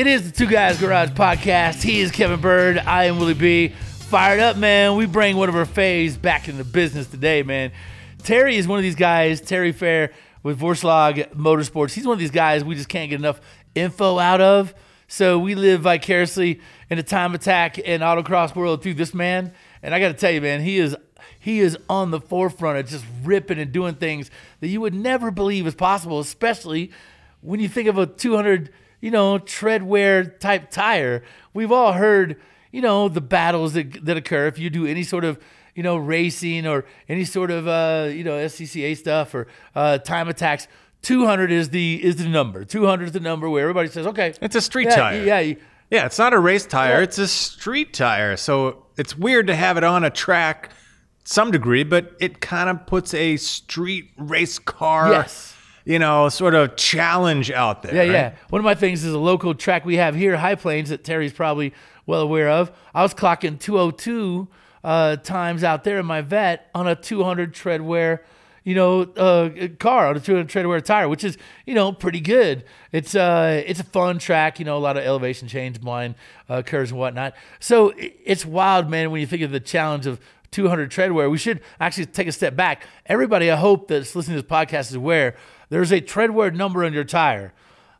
It is the Two Guys Garage podcast. He is Kevin Bird. I am Willie B. Fired up, man. We bring one of our faves back into business today, man. Terry is one of these guys, Terry Fair with Vorshlag Motorsports. He's one of these guys we just can't get enough info out of. So we live vicariously in the time attack and autocross world through this man. And I got to tell you, man, he is he is on the forefront of just ripping and doing things that you would never believe is possible, especially when you think of a 200 you know, tread wear type tire. We've all heard, you know, the battles that, that occur if you do any sort of, you know, racing or any sort of, uh, you know, SCCA stuff or uh, time attacks. 200 is the is the number. 200 is the number where everybody says, okay, It's a street yeah, tire. Yeah, Yeah, it's not a race tire, Yeah. it's a street tire. So it's weird to have it on a track some degree, but it kind of puts a street race car, Yes. You know, sort of challenge out there. Yeah, right? yeah. One of my things is a local track we have here, High Plains, that Terry's probably well aware of. I was clocking 202 uh, times out there in my Vette on a 200 tread wear, you know, uh, car on a 200 tread wear tire, which is you know pretty good. It's uh, it's a fun track, you know, a lot of elevation change, blind uh, curves and whatnot. So it's wild, man, when you think of the challenge of 200 tread wear. We should actually take a step back. Everybody, I hope that's listening to this podcast is aware there's a tread wear number on your tire.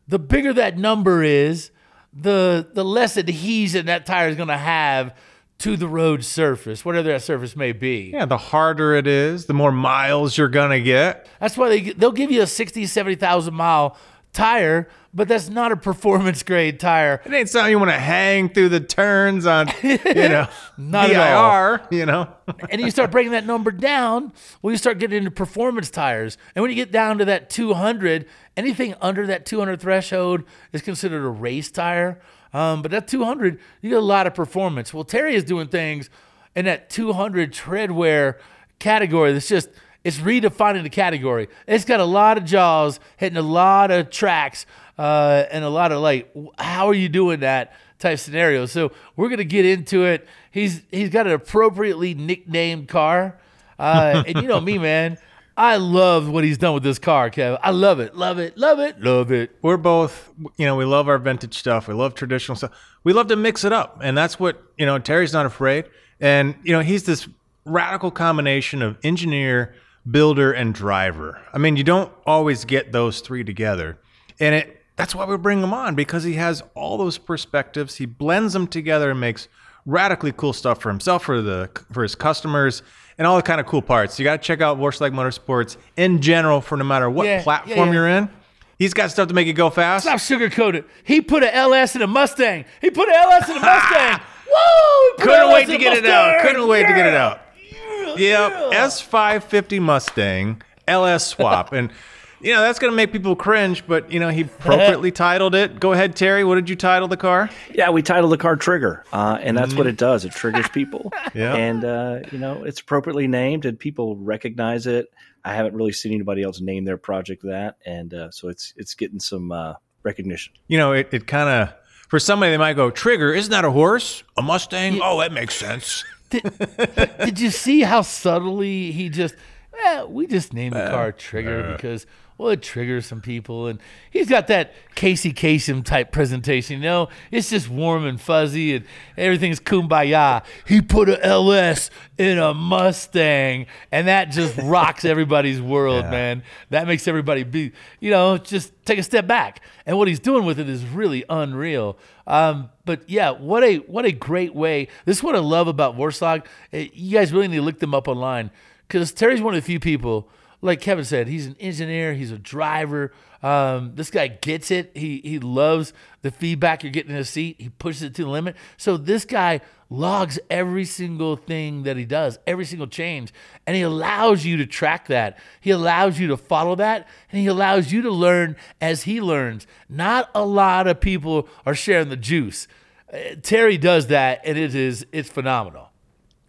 The bigger that number is, the the less adhesion that tire is going to have to the road surface, whatever that surface may be. Yeah, the harder it is, the more miles you're going to get. That's why they they'll give you a 60, 70,000 mile tire, but that's not a performance grade tire. It ain't something you want to hang through the turns on, you know, Not at all. You know. and you start breaking that number down, well, you start getting into performance tires. And when you get down to that 200, anything under that 200 threshold is considered a race tire. Um, but that 200, you get a lot of performance. Well, Terry is doing things in that 200 tread wear category that's just, it's redefining the category. It's got a lot of jaws, hitting a lot of tracks, uh, and a lot of like, how are you doing that? type scenario. So we're gonna get into it. He's he's got an appropriately nicknamed car, uh, and you know me, man. I love what he's done with this car, Kev. I love it, love it, love it, love it. we're both you know we love our vintage stuff we love traditional stuff we love to mix it up and that's what you know terry's not afraid and you know he's this radical combination of engineer builder and driver i mean you don't always get those three together and it that's why we bring him on because he has all those perspectives he blends them together and makes radically cool stuff for himself for the for his customers and all the kind of cool parts you got to check out Vorshlag Motorsports in general for no matter what Yeah, yeah, platform yeah. you're in He's got stuff to make it go fast. Stop sugarcoating. He put an LS in a Mustang. He put an LS in a Mustang. Whoa! Couldn't wait to get it out. Couldn't wait to get it out. Yeah, Yep. S550 Mustang LS swap, and you know, that's going to make people cringe, but, you know, he appropriately titled it. Go ahead, Terry. What did you title the car? Yeah, we titled the car Trigger, uh, and that's what it does. It triggers people. Yeah. And, uh, you know, it's appropriately named, and people recognize it. I haven't really seen anybody else name their project that, and uh, so it's it's getting some uh, recognition. You know, it, it kind of, for somebody, they might go, Trigger, isn't that a horse? A Mustang? Oh, that makes sense. Did you see how subtly he just? Eh, we just named the car Trigger because well, it triggers some people, and he's got that Casey Kasem type presentation. You know, it's just warm and fuzzy, and everything's kumbaya. He put a LS in a Mustang, and that just rocks everybody's world, Yeah. man. That makes everybody be, you know, just take a step back. And what he's doing with it is really unreal. Um, but yeah, what a what a great way. This is what I love about Vorshlag. Eh, You guys really need to look them up online because Terry's one of the few people. Like Kevin said, he's an engineer. He's a driver. Um, this guy gets it. He he loves the feedback you're getting in his seat. He pushes it to the limit. So this guy logs every single thing that he does, every single change, and he allows you to track that. He allows you to follow that, and he allows you to learn as he learns. Not a lot of people are sharing the juice. Uh, Terry does that, and it is it's phenomenal.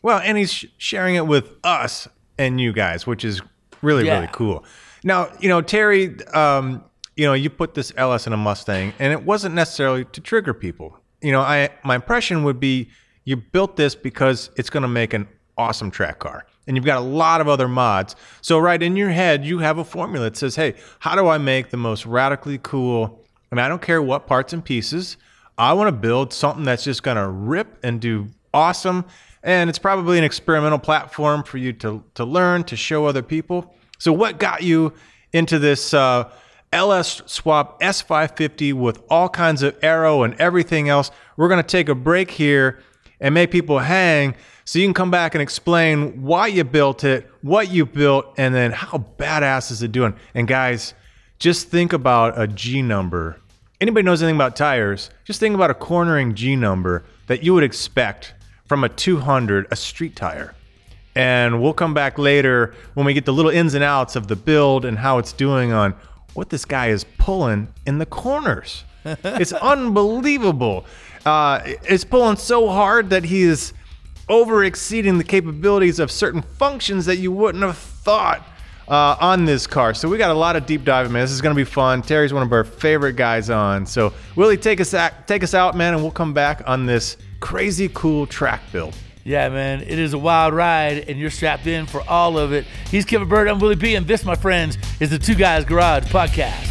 Well, and he's sharing it with us and you guys, which is really, Yeah. really cool. Now, you know, Terry, um, you know, you put this LS in a Mustang, and it wasn't necessarily to trigger people. You know, I my impression would be you built this because it's going to make an awesome track car, and you've got a lot of other mods. So, right in your head, you have a formula that says, "Hey, how do I make the most radically cool?" And I don't care what parts and pieces. I want to build something that's just going to rip and do awesome. And it's probably an experimental platform for you to, to learn, to show other people. So, what got you into this uh, LS Swap S550 with all kinds of aero and everything else? We're going to take a break here and make people hang so you can come back and explain why you built it, what you built, and then how badass is it doing. And, guys, just think about a G number anybody knows anything about tires, just think about a cornering G number that you would expect from a 200, a street tire. And we'll come back later when we get the little ins and outs of the build and how it's doing on what this guy is pulling in the corners. it's unbelievable. Uh, it's pulling so hard that he is over exceeding the capabilities of certain functions that you wouldn't have thought uh, on this car. So we got a lot of deep diving, man. This is going to be fun. Terry's one of our favorite guys on. So Willie, take us out, take us out, man, and we'll come back on this crazy cool track build. Yeah, man, it is a wild ride, and you're strapped in for all of it. He's Kevin Bird, I'm Willie B, and this, my friends, is the Two Guys Garage podcast.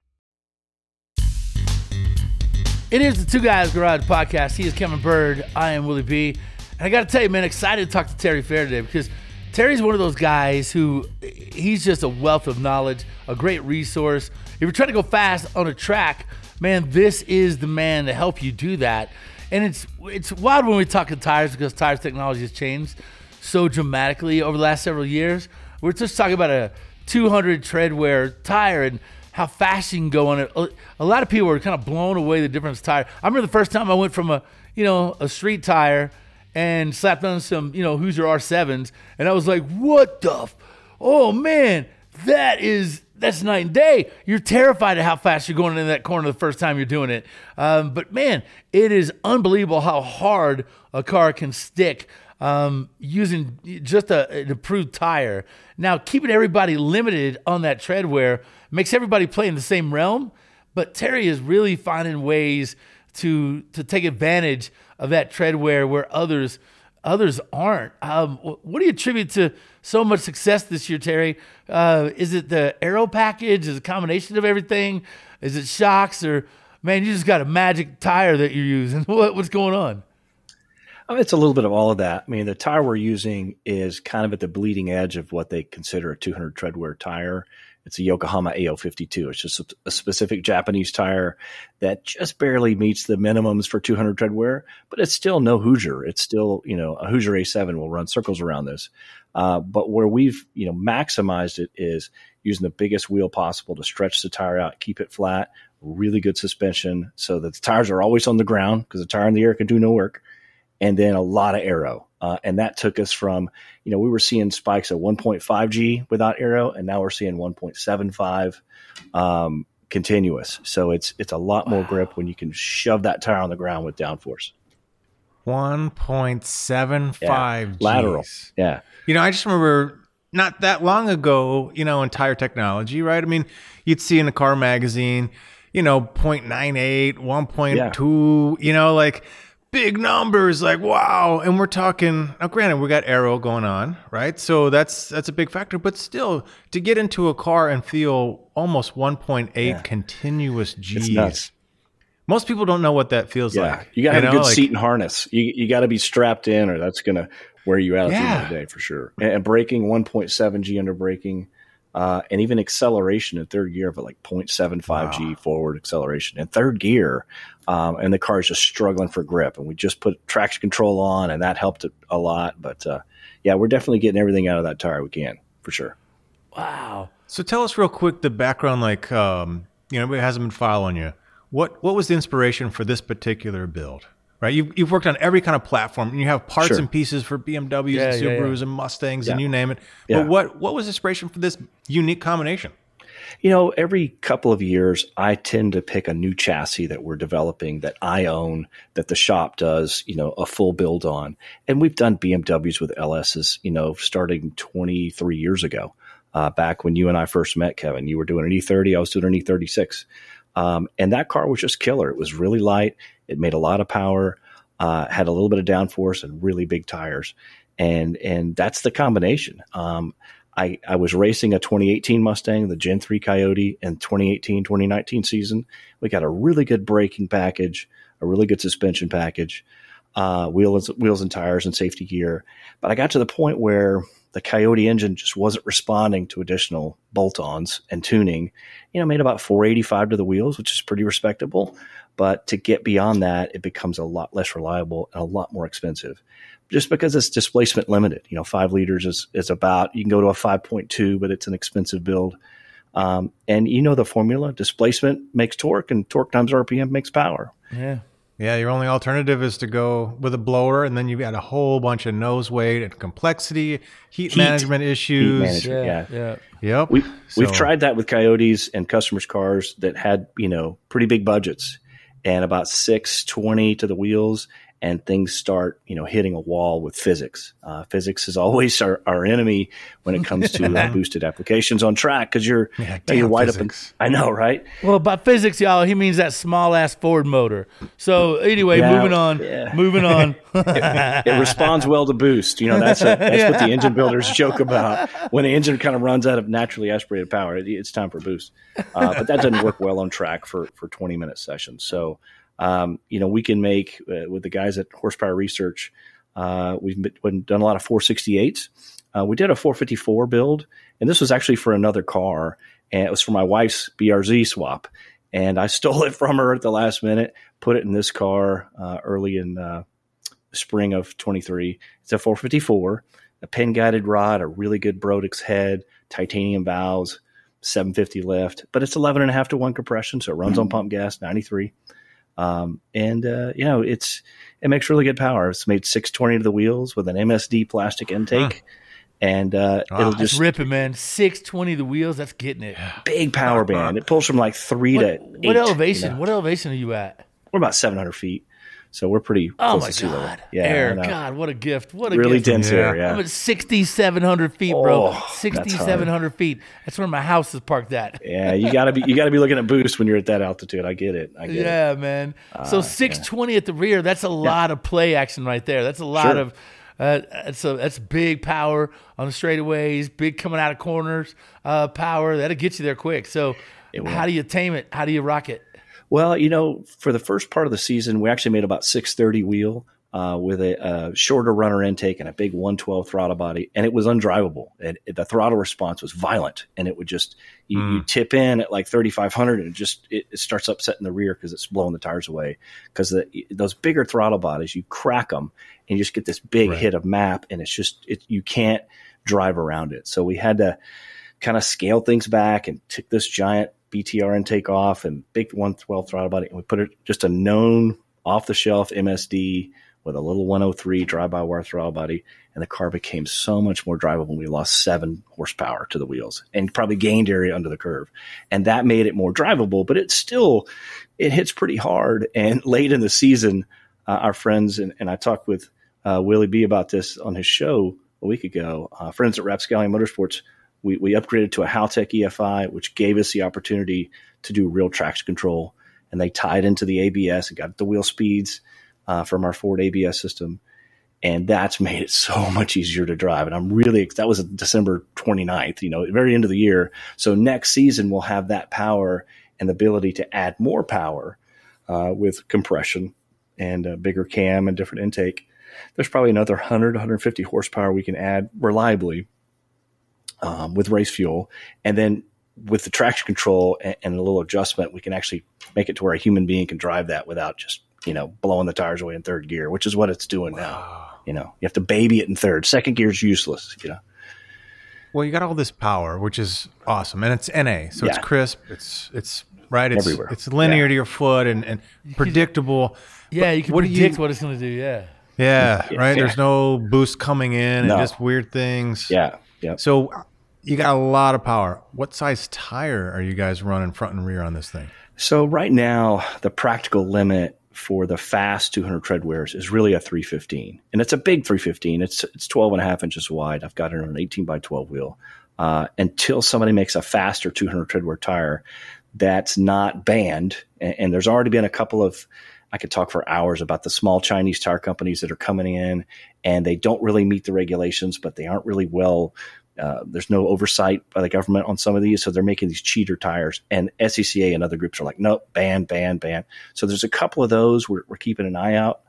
It is the Two Guys Garage podcast. He is Kevin Bird. I am Willie B. And I got to tell you, man, excited to talk to Terry Fair today because Terry's one of those guys who he's just a wealth of knowledge, a great resource. If you're trying to go fast on a track, man, this is the man to help you do that. And it's it's wild when we talk to tires because tires technology has changed so dramatically over the last several years. We're just talking about a 200 tread wear tire and how fast you can go on it. A- lot of people are kind of blown away the difference tire. I remember the first time I went from a you know a street tire and slapped on some you know Hoosier R7s, and I was like, what the? F- oh man, that is that's night and day. You're terrified of how fast you're going into that corner the first time you're doing it. Um, but man, it is unbelievable how hard a car can stick um, using just a, an improved tire. Now, keeping everybody limited on that tread wear makes everybody play in the same realm. But Terry is really finding ways to to take advantage of that tread wear where others others aren't. Um, what do you attribute to so much success this year, Terry? Uh, is it the aero package? Is it a combination of everything? Is it shocks or man, you just got a magic tire that you're using? What, what's going on? It's a little bit of all of that. I mean, the tire we're using is kind of at the bleeding edge of what they consider a 200 tread wear tire. It's a Yokohama A052. It's just a, a specific Japanese tire that just barely meets the minimums for 200 tread wear, but it's still no Hoosier. It's still, you know, a Hoosier A7 will run circles around this. Uh, but where we've, you know, maximized it is using the biggest wheel possible to stretch the tire out, keep it flat, really good suspension so that the tires are always on the ground because the tire in the air can do no work and then a lot of aero. Uh, and that took us from, you know, we were seeing spikes at 1.5 G without aero, and now we're seeing 1.75 um, continuous. So it's it's a lot more grip when you can shove that tire on the ground with downforce. 1.75 Lateral. Yeah. You know, I just remember not that long ago, you know, in tire technology, right? I mean, you'd see in a car magazine, you know, 0.98, 1.2, you know, like big numbers, like wow. And we're talking now granted, we got aero going on, right? So that's that's a big factor, but still to get into a car and feel almost 1.8 continuous It's G's. Most people don't know what that feels Yeah. like. You got to have know, a good like- seat and harness. You, you got to be strapped in, or that's to wear you out at the end of the day for sure. And, and braking, 1.7 G under braking, uh, and even acceleration in third gear of like 0.75 G forward acceleration in third gear. Um, and the car is just struggling for grip. And we just put traction control on, and that helped it a lot. But uh, yeah, we're definitely getting everything out of that tire we can for sure. Wow. So tell us real quick the background, like um, you know, it hasn't been following you. What what was the inspiration for this particular build? Right, you've you've worked on every kind of platform, and you have parts Sure. and pieces for BMWs Yeah, and yeah, yeah. Subarus and Mustangs and you name it. Yeah. But what what was inspiration for this unique combination? You know, every couple of years, I tend to pick a new chassis that we're developing that I own, that the shop does, you know, a full build on. And we've done BMWs with LSs, you know, starting 23 years ago, uh, back when you and I first met, Kevin. You were doing an E30, I was doing an E36. Um, and that car was just killer. It was really light, it made a lot of power, uh, had a little bit of downforce, and really big tires. And, and that's the combination. Um, I, I was racing a 2018 Mustang, the Gen 3 Coyote, in 2018 2019 season. We got a really good braking package, a really good suspension package, uh, wheels, wheels and tires and safety gear. But I got to the point where the Coyote engine just wasn't responding to additional bolt ons and tuning. You know, made about 485 to the wheels, which is pretty respectable. But to get beyond that, it becomes a lot less reliable and a lot more expensive just because it's displacement limited. You know, five liters is, is about, you can go to a 5.2, but it's an expensive build. Um, and you know the formula displacement makes torque, and torque times RPM makes power. Yeah. Yeah, your only alternative is to go with a blower, and then you've got a whole bunch of nose weight and complexity, heat, Heat. management issues. management. Yeah. Yeah. Yeah. Yep. We, we've tried that with Coyotes and customers' cars that had, you know, pretty big budgets and about 620 to the wheels. And things start, you know, hitting a wall with physics. Uh, physics is always our, our enemy when it comes to uh, boosted applications on track because you're Yeah, you're damn wide physics. open. I know, right? Well, by physics, y'all, he means that small ass Ford motor. So anyway, Yeah, moving on. yeah. Moving on. it responds well to boost. You know, that's a, that's what the engine builders joke about. When the engine kind of runs out of naturally aspirated power, it, it's time for boost. Uh, but that doesn't work well on track for for 20 minute sessions. So, um, you know, we can make uh, with the guys at Horsepower Research. Uh, we've been, done a lot of 468s. Uh, we did a 454 build, and this was actually for another car, and it was for my wife's BRZ swap. And I stole it from her at the last minute, put it in this car uh, early in uh, spring of 23. It's a 454, a pin guided rod, a really good Brodix head, titanium valves, 750 lift, but it's 11 and a half to one compression. So it runs on pump gas, 93. Um, and, uh, you know, it's, it makes really good power. It's made 620 to the wheels with an MSD plastic intake. And uh, it'll just rip it, man. 620 the wheels. That's getting it. big power band. It pulls from like three What, to what eight, you elevation? know. What elevation are you at? We're about 700 feet. So we're pretty Oh close my to sea level. God. Yeah, Air. God, what a gift. What a gift. really gift. dense Yeah. air. Yeah, I'm at 6,700 feet, bro. Oh, that's 6,700 feet. That's where my house is parked at. yeah. You gotta be you gotta be looking at boost when you're at that altitude. I get it. I get it. Yeah, man. Ah, so 620 at the rear, that's a lot of play action right there. That's a lot Sure. of uh, that's a that's big power on the straightaways, big coming out of corners, uh, power. That'll get you there quick. So how do you tame it? How do you rock it? Well, you know, for the first part of the season, we actually made about 630 wheel uh, with a, a shorter runner intake and a big 112 throttle body, and it was undrivable. And the throttle response was violent, and it would just you, you tip in at like 3500, and it just it, it starts upsetting the rear because it's blowing the tires away. Because those bigger throttle bodies, you crack them, and you just get this big hit of map, and it's just it, you can't drive around it. So we had to kind of scale things back and took this giant BTR intake off and big 112 throttle body, and we put it just a known off the shelf MSD with a little 103 drive by wire throttle body, and the car became so much more drivable. We lost seven horsepower to the wheels and probably gained area under the curve, and that made it more drivable. But it still it hits pretty hard. And late in the season, uh, our friends and, and I talked with uh, Willie B about this on his show a week ago. Uh, friends at Rapscallion Motorsports we, we upgraded to a Haltech EFI, which gave us the opportunity to do real traction control. And they tied into the ABS and got the wheel speeds uh, from our Ford ABS system. And that's made it so much easier to drive. And I'm really, that was December 29th, you know, very end of the year. So next season, we'll have that power and the ability to add more power uh, with compression and a bigger cam and different intake. There's probably another 100, 150 horsepower we can add reliably um, with race fuel, and then with the traction control and, and, a little adjustment, we can actually make it to where a human being can drive that without just you know blowing the tires away in third gear, which is what it's doing now. You know, you have to baby it in third. Second gear is useless. You know. Well, you got all this power, which is awesome, and it's NA, so it's crisp. It's it's right. It's Everywhere. it's linear Yeah. to your foot and, and predictable. Yeah, you can what do predict you- what it's going to do. Yeah. Yeah, right. Yeah. There's no boost coming in No. and just weird things. Yeah. Yeah. So you got a lot of power. What size tire are you guys running front and rear on this thing? So right now, the practical limit for the fast 200 tread treadwears is really a 315, and it's a big 315. It's it's 12 and a half inches wide. I've got it on an 18 by 12 wheel. Uh, until somebody makes a faster 200 treadwear tire, that's not banned. And, and there's already been a couple of I could talk for hours about the small Chinese tire companies that are coming in and they don't really meet the regulations, but they aren't really well. Uh, there's no oversight by the government on some of these, so they're making these cheater tires. And SCCA and other groups are like, nope, ban, ban, ban. So there's a couple of those we're, we're keeping an eye out.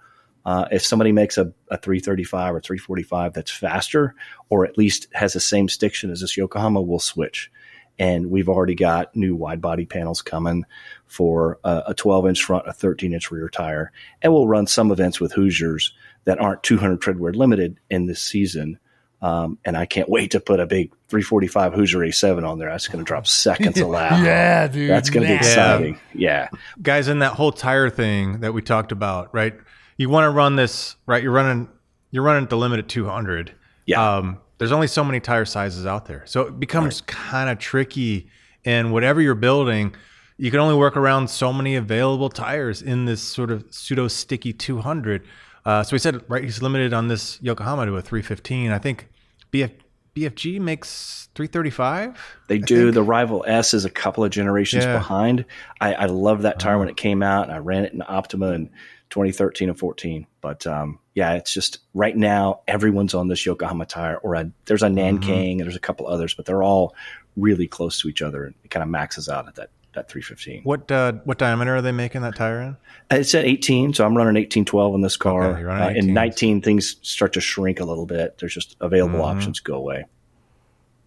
Uh, if somebody makes a, a 335 or 345 that's faster, or at least has the same stiction as this Yokohama, we'll switch. And we've already got new wide body panels coming for a 12 inch front, a 13 inch rear tire. And we'll run some events with Hoosiers that aren't 200 treadwear limited in this season. Um, and I can't wait to put a big 345 Hoosier A7 on there. That's going to drop seconds a lap. Yeah, dude. That's going to be exciting. Yeah. guys in that whole tire thing that we talked about, right? You want to run this, right? You're running, you're running at the limit at 200. Yeah. Um, there's only so many tire sizes out there, so it becomes kind of tricky. And whatever you're building, you can only work around so many available tires in this sort of pseudo sticky 200. Uh, so we said, right, he's limited on this Yokohama to a 315. I think BF, BFG makes 335. They do. The Rival S is a couple of generations Yeah. behind. I, I loved that tire when it came out, and I ran it in Optima in 2013 and 14. But um, yeah, it's just right now everyone's on this Yokohama tire, or a, there's a Nankang, and there's a couple others, but they're all really close to each other, and it kind of maxes out at that that 315. What uh, what diameter are they making that tire in? It's at 18, so I'm running 1812 on this car. Okay, you're running Uh, in 19, things start to shrink a little bit. There's just available Mm-hmm. options go away.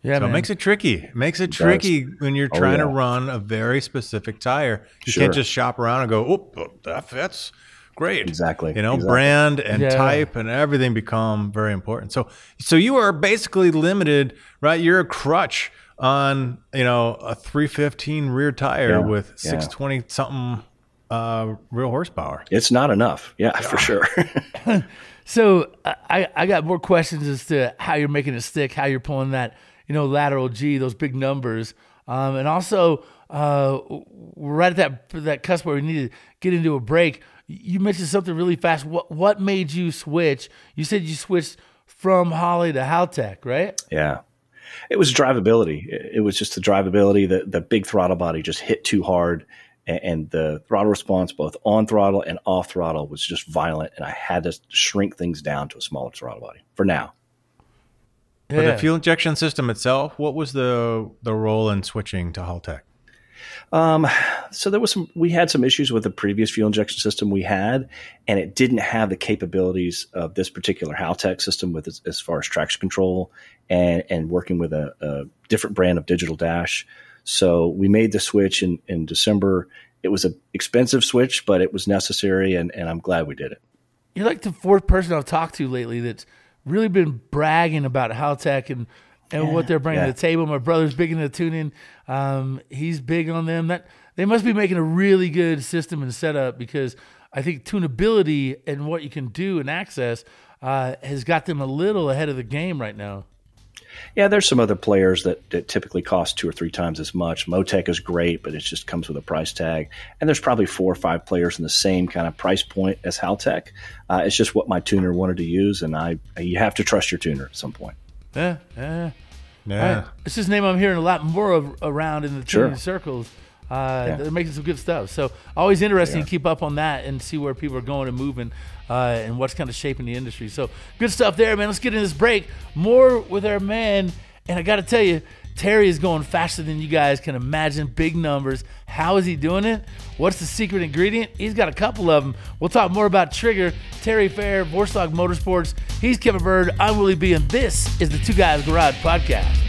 Yeah, So man. it makes it tricky. It makes it does. tricky when you're Oh, trying to run a very specific tire. You Sure. can't just shop around and go, "Oh, oh, that fits great." Exactly, You know, exactly. brand and Yeah. type and everything become very important. So, so you are basically limited, right? You're a crutch on you know a 315 rear tire Yeah, with yeah. 620 something uh, real horsepower. It's not enough. Yeah, for sure. So I, I got more questions as to how you're making it stick, how you're pulling that, you know, lateral G, those big numbers, um, and also uh, we're right at that that cusp where we need to get into a break. you mentioned something really fast. What what made you switch? You said you switched from Holley to Haltech, right? Yeah. It was drivability. It was just the drivability. The the big throttle body just hit too hard, and, and the throttle response, both on throttle and off throttle, was just violent. And I had to shrink things down to a smaller throttle body for now. For the fuel injection system itself, what was the the role in switching to Haltech? Um, so there was some. We had some issues with the previous fuel injection system we had, and it didn't have the capabilities of this particular Haltech system with as, as far as traction control and and working with a, a, different brand of digital dash. So we made the switch in in December. It was an expensive switch, but it was necessary, and, and I'm glad we did it. You're like the fourth person I've talked to lately that's really been bragging about Haltech and and Yeah, what they're bringing yeah. to the table. My brother's big into tuning. Um, he's big on them. That they must be making a really good system and setup because I think tunability and what you can do and access uh, has got them a little ahead of the game right now. Yeah, there's some other players that, that typically cost two or three times as much. Motec is great, but it just comes with a price tag. And there's probably four or five players in the same kind of price point as Haltech. Uh, it's just what my tuner wanted to use, and I you have to trust your tuner at some point. Yeah, yeah. Yeah. Right. It's his name I'm hearing a lot more of around in the Sure. circles. Uh, Yeah. They're making some good stuff. So always interesting Yeah. to keep up on that and see where people are going and moving uh, and what's kind of shaping the industry. So good stuff there, man. Let's get in this break. More with our man. And I got to tell you, Terry is going faster than you guys can imagine. Big numbers. How is he doing it? What's the secret ingredient? He's got a couple of them. We'll talk more about Trigger, Terry Fair, Vorshlag Motorsports. He's Kevin Bird. I'm Willie B. And this is the Two Guys Garage Podcast.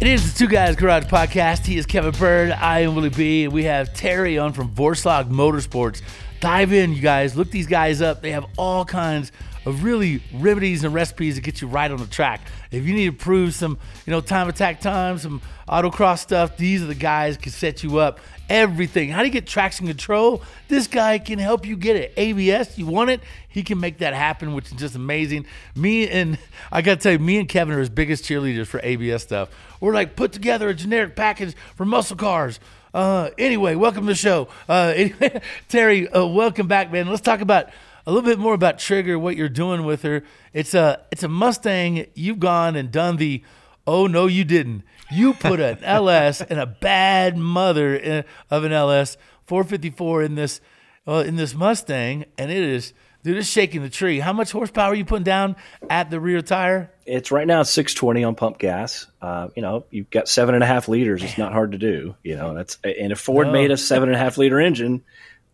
It is the Two Guys Garage Podcast. He is Kevin Bird. I am Willie B. And we have Terry on from Vorshlag Motorsports. Dive in, you guys. Look these guys up. They have all kinds of really remedies and recipes that get you right on the track. If you need to prove some, you know, time attack time, some autocross stuff, these are the guys can set you up. Everything. How do you get traction control? This guy can help you get it. ABS, you want it? He can make that happen, which is just amazing. Me and I got to tell you, me and Kevin are his biggest cheerleaders for ABS stuff. We're like put together a generic package for muscle cars. Uh, anyway, welcome to the show. Uh, anyway, Terry, uh, welcome back, man. Let's talk about a little bit more about Trigger, what you're doing with her. It's a it's a Mustang. You've gone and done the. Oh no, you didn't. You put an LS and a bad mother in- of an LS 454 in this uh, in this Mustang, and it is dude, it's shaking the tree. How much horsepower are you putting down at the rear tire? It's right now 620 on pump gas. Uh, you know, you've got seven and a half liters. It's not hard to do. You know, that's and if Ford No. made a seven and a half liter engine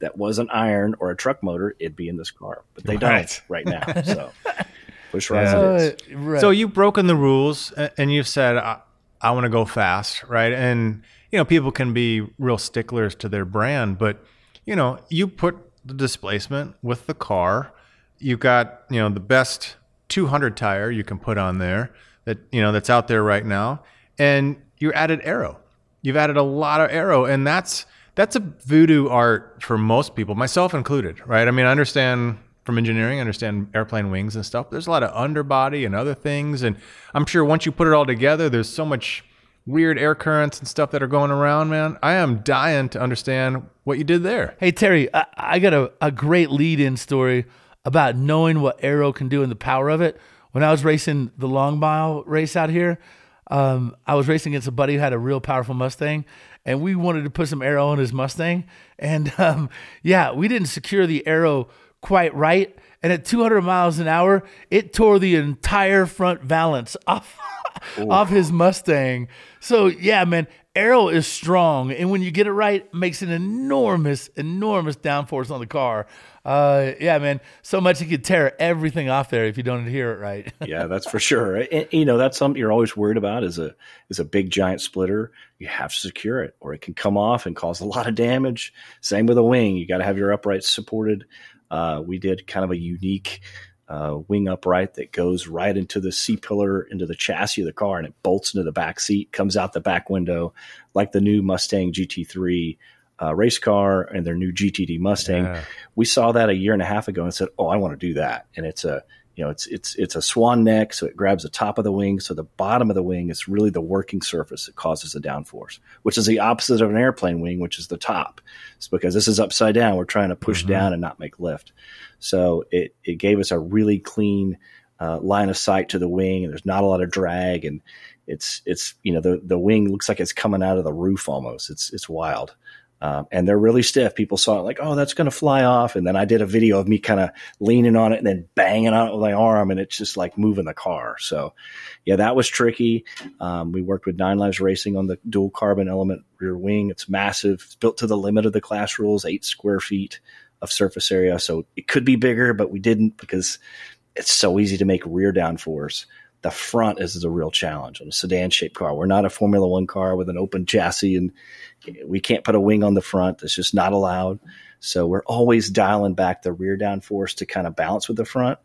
that was an iron or a truck motor, it'd be in this car. But they Right. don't right now. So push right Yeah. as it is. Uh, right. So you've broken the rules and you've said, I, I want to go fast, right? And, you know, people can be real sticklers to their brand, but, you know, you put the displacement with the car. You've got, you know, the best 200 tire you can put on there that, you know, that's out there right now. And you added aero. You've added a lot of aero. And that's, that's a voodoo art for most people, myself included, right? I mean, I understand from engineering, I understand airplane wings and stuff. There's a lot of underbody and other things. And I'm sure once you put it all together, there's so much weird air currents and stuff that are going around, man. I am dying to understand what you did there. Hey Terry, I, I got a, a great lead-in story about knowing what aero can do and the power of it. When I was racing the long mile race out here, um, I was racing against a buddy who had a real powerful Mustang, and we wanted to put some aero on his Mustang. And um, yeah, we didn't secure the aero quite right. And at 200 miles an hour, it tore the entire front valance off off his Mustang. So yeah, man, Aero is strong, and when you get it right, makes an enormous, enormous downforce on the car. Uh, yeah, man, so much you could tear everything off there if you don't adhere it right. yeah, that's for sure. And, you know, that's something you're always worried about is a is a big giant splitter. You have to secure it, or it can come off and cause a lot of damage. Same with a wing. You got to have your uprights supported. Uh, we did kind of a unique uh, wing upright that goes right into the C pillar, into the chassis of the car, and it bolts into the back seat, comes out the back window, like the new Mustang GT3 uh, race car and their new GTD Mustang. Yeah. We saw that a year and a half ago and said, "Oh, I want to do that." And it's a You know, it's it's it's a swan neck, so it grabs the top of the wing. So the bottom of the wing is really the working surface that causes the downforce, which is the opposite of an airplane wing, which is the top. It's because this is upside down. We're trying to push mm-hmm. down and not make lift. So it it gave us a really clean uh, line of sight to the wing, and there's not a lot of drag, and it's it's you know the the wing looks like it's coming out of the roof almost. It's it's wild. Um, and they're really stiff. People saw it like, oh, that's going to fly off. And then I did a video of me kind of leaning on it and then banging on it with my arm, and it's just like moving the car. So, yeah, that was tricky. Um, we worked with Nine Lives Racing on the dual carbon element rear wing. It's massive. It's built to the limit of the class rules, eight square feet of surface area. So it could be bigger, but we didn't because it's so easy to make rear downforce. The front is the real challenge on a sedan shaped car. We're not a Formula One car with an open chassis and we can't put a wing on the front. It's just not allowed. So we're always dialing back the rear downforce to kind of balance with the front.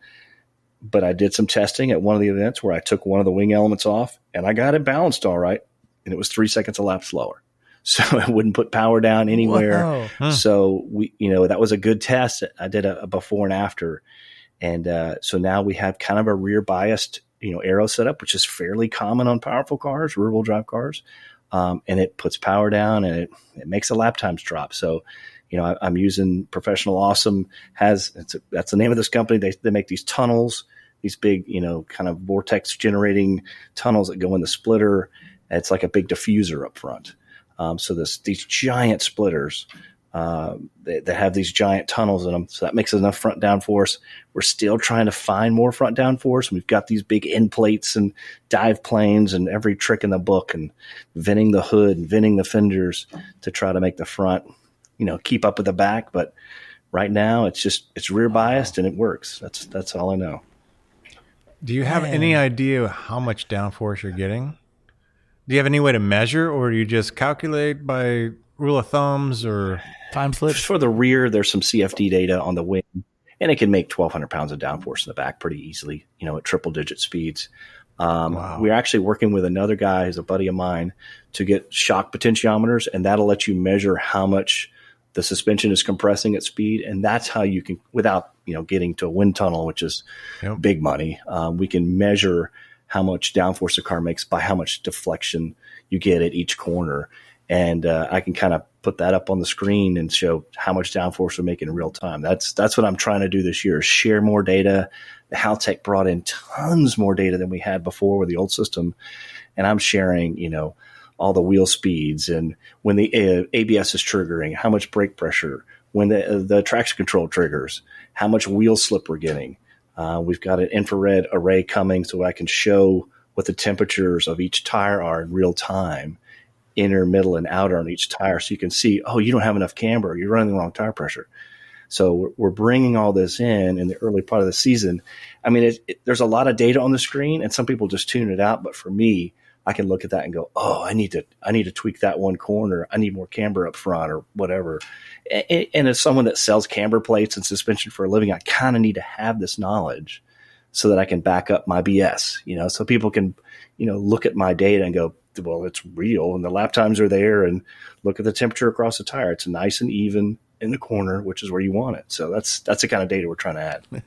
But I did some testing at one of the events where I took one of the wing elements off and I got it balanced all right. And it was three seconds a lap slower. So it wouldn't put power down anywhere. Huh. So we, you know, that was a good test. I did a, a before and after. And uh, so now we have kind of a rear biased, you know, aero setup, which is fairly common on powerful cars, rear wheel drive cars um, and it puts power down and it, it makes the lap times drop. So, you know, I, am using Professional Awesome has a, that's the name of this company. They they make these tunnels, these big, you know, kind of vortex generating tunnels that go in the splitter. It's like a big diffuser up front. Um, so this these giant splitters uh, they, they, have these giant tunnels in them, so that makes enough front downforce. We're still trying to find more front downforce. We've got these big end plates and dive planes and every trick in the book, and venting the hood and venting the fenders to try to make the front, you know, keep up with the back. But right now, it's just it's rear biased and it works. That's that's all I know. Do you have Man. any idea how much downforce you're getting? Do you have any way to measure, or do you just calculate by rule of thumbs or time slips? For the rear, there's some CFD data on the wing, and it can make 1,200 pounds of downforce in the back pretty easily, you know, at triple digit speeds. Um, wow. We're actually working with another guy who's a buddy of mine to get shock potentiometers, and that'll let you measure how much the suspension is compressing at speed, and that's how you can, without you know getting to a wind tunnel, which is yep. big money. Um, we can measure how much downforce a car makes by how much deflection you get at each corner, and uh, I can kind of put that up on the screen and show how much downforce we're making in real time. That's that's what I'm trying to do this year: share more data. Haltech brought in tons more data than we had before with the old system, and I'm sharing, you know, all the wheel speeds and when the uh, ABS is triggering, how much brake pressure, when the uh, the traction control triggers, how much wheel slip we're getting. Uh, we've got an infrared array coming, so I can show what the temperatures of each tire are in real time inner, middle, and outer on each tire. So you can see, oh, you don't have enough camber. You're running the wrong tire pressure. So we're, bringing all this in in the early part of the season. I mean, it, it, there's a lot of data on the screen, and some people just tune it out. But for me, I can look at that and go, oh, I need to, I need to tweak that one corner. I need more camber up front or whatever. And, and as someone that sells camber plates and suspension for a living, I kind of need to have this knowledge so that I can back up my BS. You know, so people can, you know, look at my data and go, well, it's real and the lap times are there and look at the temperature across the tire. It's nice and even in the corner, which is where you want it. So that's that's the kind of data we're trying to add.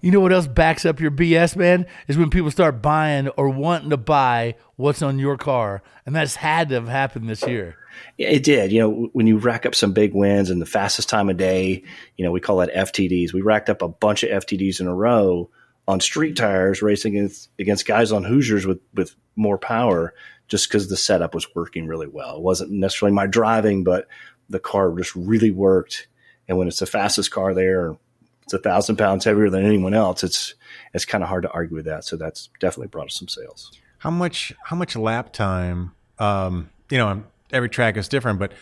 You know what else backs up your BS, man? Is when people start buying or wanting to buy what's on your car. And that's had to have happened this year. Yeah, it did. You know, when you rack up some big wins and the fastest time of day, you know, we call that FTDs. We racked up a bunch of FTDs in a row on street tires racing against, against guys on Hoosiers with, with more power just because the setup was working really well. It wasn't necessarily my driving, but the car just really worked. And when it's the fastest car there, it's a thousand pounds heavier than anyone else. It's it's kind of hard to argue with that. So that's definitely brought us some sales. How much how much lap time? Um, you know, every track is different, but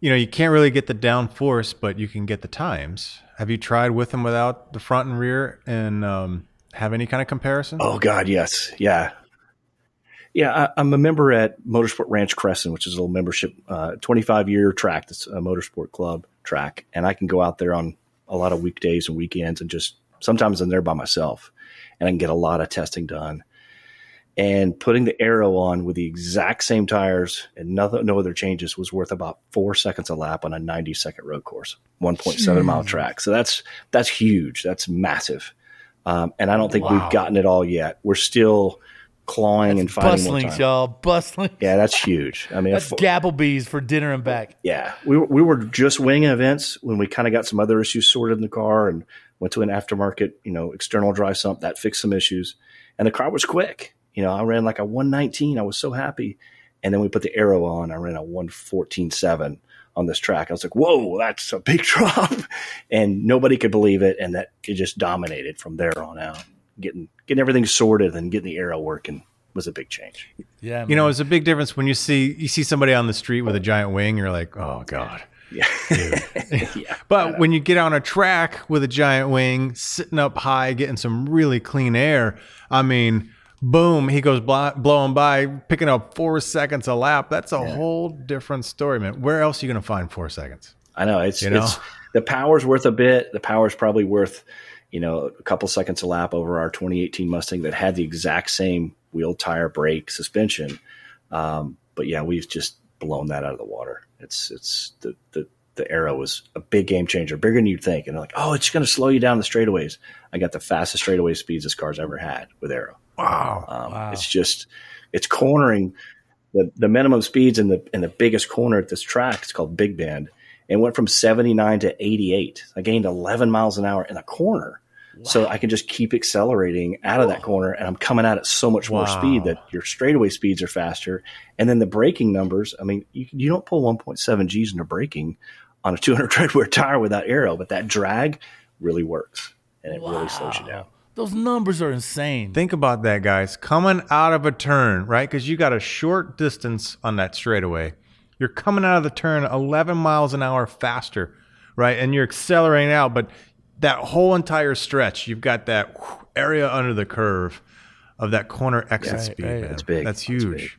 you know you can't really get the downforce, but you can get the times. Have you tried with them without the front and rear and um, have any kind of comparison? Oh God, yes, yeah. Yeah, I, am a member at Motorsport Ranch Cresson, which is a little membership, uh, 25 year track. That's a motorsport club track, and I can go out there on a lot of weekdays and weekends, and just sometimes I'm there by myself, and I can get a lot of testing done. And putting the aero on with the exact same tires and nothing, no other changes was worth about four seconds a lap on a 90 second road course, 1.7 mile track. So that's that's huge. That's massive. Um, and I don't think we've gotten it all yet. We're still clawing and fighting. Bustlings, time. y'all. Bustlings. Yeah, that's huge. I mean, That's if- Gapplebee's for dinner and back. yeah, we were, we were just winging events when we kind of got some other issues sorted in the car and went to an aftermarket, you know, external drive sump that fixed some issues, and the car was quick. You know, I ran like a 119. I was so happy, and then we put the aero on. I ran a 114.7 on this track. I was like, "Whoa, that's a big drop," and nobody could believe it, and that it just dominated from there on out. Getting getting everything sorted and getting the aero working was a big change. Yeah, You know, man. it's a big difference when you see you see somebody on the street with a giant wing. You're like, oh god. Yeah, yeah. But when you get on a track with a giant wing, sitting up high, getting some really clean air, I mean, boom, he goes bl- blowing by, picking up four seconds a lap. That's a whole different story, man. Where else are you going to find four seconds? I know it's You know? it's the power's worth a bit. The power's probably worth you know a couple seconds a lap over our 2018 Mustang that had the exact same wheel, tire, brake, suspension. Um, but yeah, we've just blown that out of the water. It's it's the the the aero was a big game changer, bigger than you'd think. And they're like, oh, it's going to slow you down the straightaways. I got the fastest straightaway speeds this car's ever had with aero. Wow. Um, It's just it's cornering the the minimum speeds in the in the biggest corner at this track. It's called Big Bend. and went from 79 to 88. I gained 11 miles an hour in a corner. So I can just keep accelerating out of that corner, and I'm coming out at it so much more speed that your straightaway speeds are faster. And then the braking numbers, I mean, you, you don't pull 1.7 G's into braking on a 200 treadwear tire without aero, but that drag really works, and it really slows you down. Those numbers are insane. Think about that, guys. Coming out of a turn, right? Because you got a short distance on that straightaway. You're coming out of the turn 11 miles an hour faster, right? And you're accelerating out, but that whole entire stretch, you've got that area under the curve of that corner exit Right, speed. right. man. That's big. That's That's huge. big.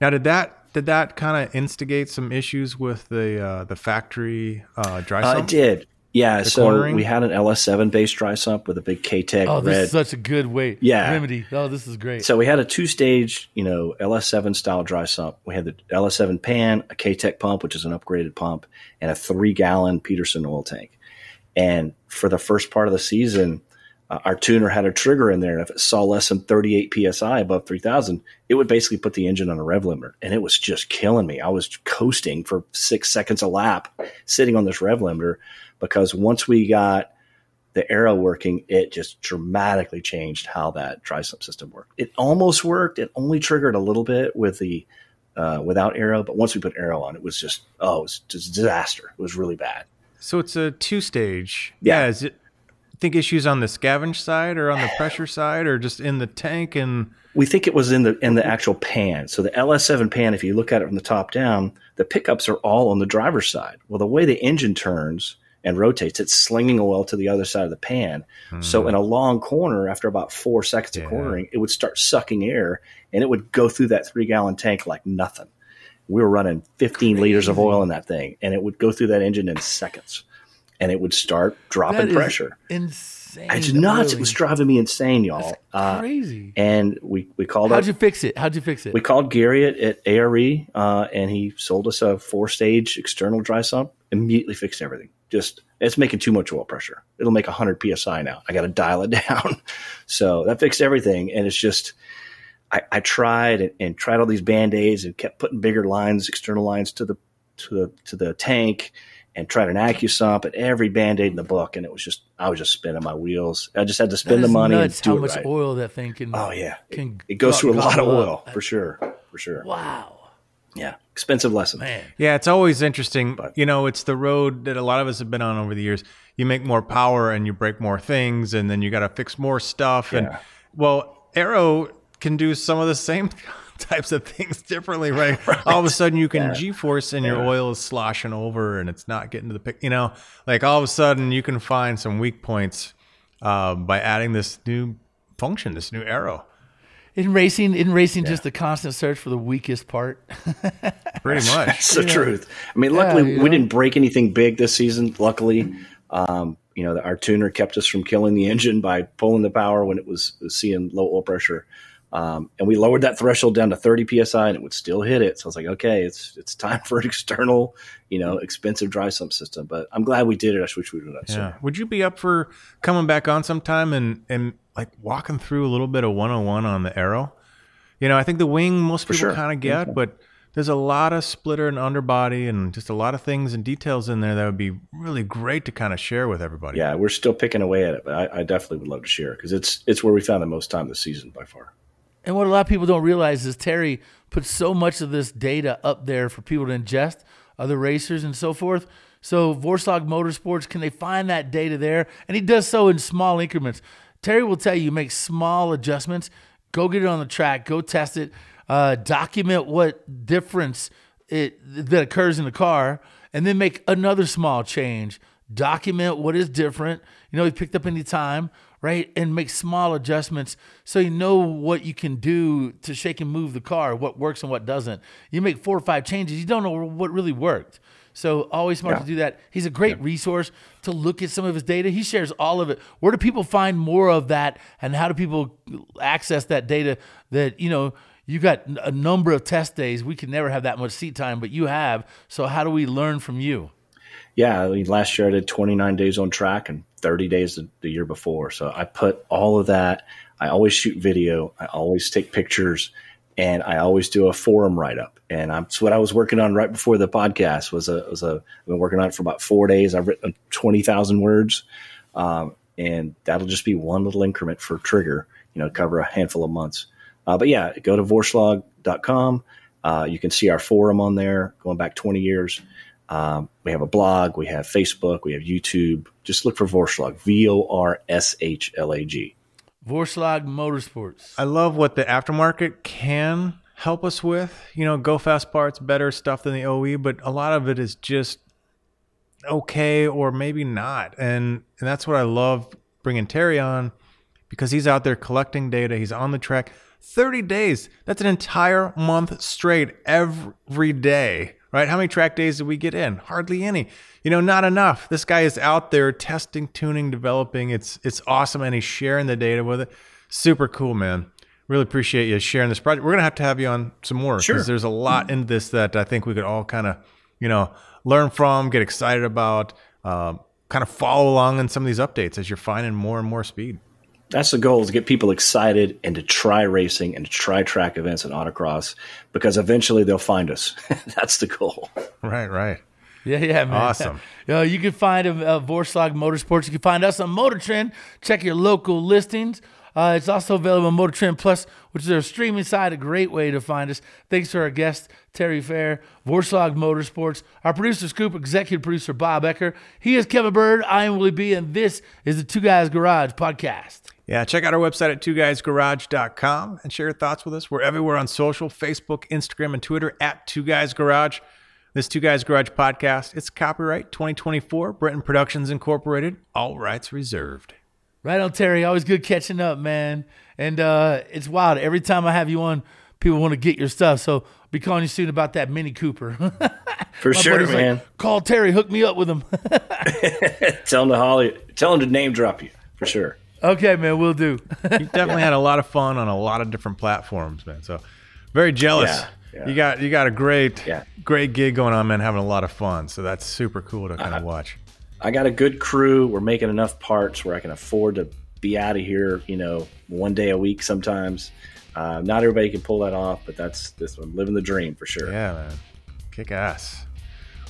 Now, did that did that kind of instigate some issues with the uh, the factory uh, dry Uh, sump? it did. Yeah, so cornering? we had an LS7 based dry sump with a big Katech oh, this red. is such a good weight. Yeah. Remedy. Oh, this is great. So we had a two-stage, you know, LS7 style dry sump. We had the LS7 pan, a Katech pump, which is an upgraded pump, and a three-gallon Peterson oil tank. And for the first part of the season, uh, our tuner had a trigger in there, and if it saw less than 38 psi above 3,000, it would basically put the engine on a rev limiter, and it was just killing me. I was coasting for six seconds a lap, sitting on this rev limiter, because once we got the aero working, it just dramatically changed how that dry sump system worked. It almost worked. It only triggered a little bit with the uh, without aero, but once we put aero on, it was just oh, it was just disaster. It was really bad. So it's a two stage. Yeah. Yeah. Is it think issues on the scavenge side or on the pressure side or just in the tank and We think it was in the in the actual pan. So the LS7 pan, if you look at it from the top down, the pickups are all on the driver's side. Well, the way the engine turns and rotates, it's slinging oil to the other side of the pan. So in a long corner, after about four seconds of Yeah. cornering, it would start sucking air, and it would go through that three gallon tank like nothing. We were running 15 liters of oil in that thing, and it would go through that engine in seconds, and it would start dropping pressure. Insane. It's nuts. It was driving me insane, y'all. That's Uh, crazy. and we we called How'd up. you fix it? How'd you fix it? We called Gary at, at ARE, uh, and he sold us a four stage external dry sump. Immediately fixed everything. Just it's making too much oil pressure. It'll make 100 psi now. I got to dial it down. so that fixed everything, and it's just. I, I tried and, and tried all these band aids and kept putting bigger lines, external lines to the to the to the tank, and tried an AccuSump and every band aid in the book, and it was just I was just spinning my wheels. I just had to spend the money nuts and do how it much right. oil that thing can. Oh yeah, it, can it goes through a lot of oil up. for sure, for sure. Wow, Yeah, expensive lesson. man. Yeah, it's always interesting. But- you know, it's the road that a lot of us have been on over the years. You make more power and you break more things, and then you got to fix more stuff. And well, Aero can do some of the same types of things differently, right? All of a sudden, you can G-force and your oil is sloshing over, and it's not getting to the pick. You know, like all of a sudden, you can find some weak points um, by adding this new function, this new Aero. In racing, in racing, just the constant search for the weakest part. Pretty much. That's the truth. I mean, luckily you we know. didn't break anything big this season. Luckily, um, you know, our tuner kept us from killing the engine by pulling the power when it was, was seeing low oil pressure. Um, and we lowered that threshold down to 30 psi, and it would still hit it. So I was like, okay, it's it's time for an external, you know, expensive dry sump system. But I'm glad we did it. I wish we would have done it Yeah. Would you be up for coming back on sometime and and like walking through a little bit of 101 on the aero? You know, I think the wing most people sure. kind of get, but there's a lot of splitter and underbody and just a lot of things and details in there that would be really great to kind of share with everybody. Yeah, we're still picking away at it, but I, I definitely would love to share because it's it's where we found the most time this season by far. And what a lot of people don't realize is Terry puts so much of this data up there for people to ingest, other racers and so forth. So Vorshlag Motorsports, can they find that data there? And he does so in small increments. Terry will tell you make small adjustments. Go get it on the track. Go test it. Uh, document what difference it that occurs in the car, and then make another small change. Document what is different. You know, he picked up any time, right? And make small adjustments so you know what you can do to shake and move the car, what works and what doesn't. You make four or five changes, you don't know what really worked. So always smart to do that. He's a great resource to look at some of his data. He shares all of it. Where do people find more of that, and how do people access that data? That you know, you got a number of test days. We can never have that much seat time, but you have. So how do we learn from you? Yeah, I mean, last year I did 29 days on track and 30 days the, year before. So I put all of that. I always shoot video. I always take pictures, and I always do a forum write up. And I'm, that's what I was working on right before the podcast. Was a was a I've been working on it for about four days. I've written 20,000 words, um, and that'll just be one little increment for Trigger. You know, cover a handful of months. Uh, but yeah, go to vorshlag.com. Uh, you can see our forum on there going back 20 years. Um, we have a blog, we have Facebook, we have YouTube. Just look for Vorshlag, V O R S H L A G. Vorshlag Motorsports. I love what the aftermarket can help us with. You know, go fast parts, better stuff than the OE, but a lot of it is just okay or maybe not. And and that's what I love bringing Terry on because he's out there collecting data. He's on the track. 30 days. That's an entire month straight every day. Right? How many track days did we get in? Hardly any. You know, not enough. This guy is out there testing, tuning, developing. It's it's awesome and he's sharing the data with it. Super cool, man. Really appreciate you sharing this project. We're gonna have to have you on some more because Sure. there's a lot in this that I think we could all kind of, you know, learn from, get excited about, um, kind of follow along in some of these updates as you're finding more and more speed. That's the goal is to get people excited and to try racing and to try track events and autocross because eventually they'll find us. That's the goal. Right, right. Yeah, yeah, man. Awesome. You, know, you can find him uh, Vorshlag Motorsports. You can find us on Motor Trend. Check your local listings. Uh, it's also available on Motor Trend Plus, which is our streaming site. A great way to find us. Thanks to our guest Terry Fair, Vorshlag Motorsports, our producer Scoop, executive producer Bob Ecker. He is Kevin Byrd. I am Willie B, and this is the Two Guys Garage podcast. Yeah, check out our website at two twoguysgarage.com and share your thoughts with us. We're everywhere on social Facebook, Instagram, and Twitter at Two Guys Garage. This Two Guys Garage podcast, it's copyright 2024, Brenton Productions Incorporated, all rights reserved. Right on, Terry. Always good catching up, man. And uh, it's wild. Every time I have you on, people want to get your stuff. So be calling you soon about that Mini Cooper. For sure, buddy's like, man. Call Terry, hook me up with him. tell him to Holly, tell him to name drop you for sure. Okay, man, we'll do. You definitely had a lot of fun on a lot of different platforms, man. So very jealous. Yeah, yeah. You got you got a great Yeah. great gig going on, man. Having a lot of fun. So that's super cool to kind of watch. I got a good crew. We're making enough parts where I can afford to be out of here, you know, one day a week sometimes. Uh, not everybody can pull that off, but that's this one living the dream for sure. Yeah, man. Kick ass.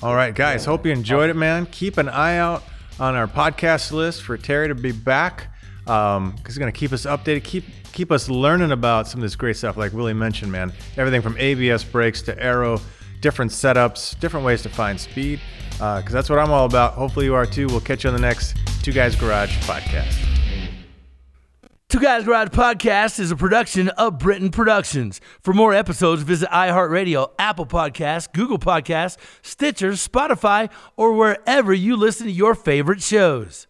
All right, guys. Hope you enjoyed it, man. Keep an eye out on our podcast list for Terry to be back. Um, because he's gonna keep us updated, keep keep us learning about some of this great stuff, like Willie mentioned, man. Everything from ABS brakes to aero, different setups, different ways to find speed. Because that's what I'm all about. Hopefully you are too. We'll catch you on the next Two Guys Garage podcast. Two Guys Garage Podcast is a production of Brenton Productions. For more episodes, visit iHeartRadio, Apple Podcasts, Google Podcasts, Stitcher, Spotify, or wherever you listen to your favorite shows.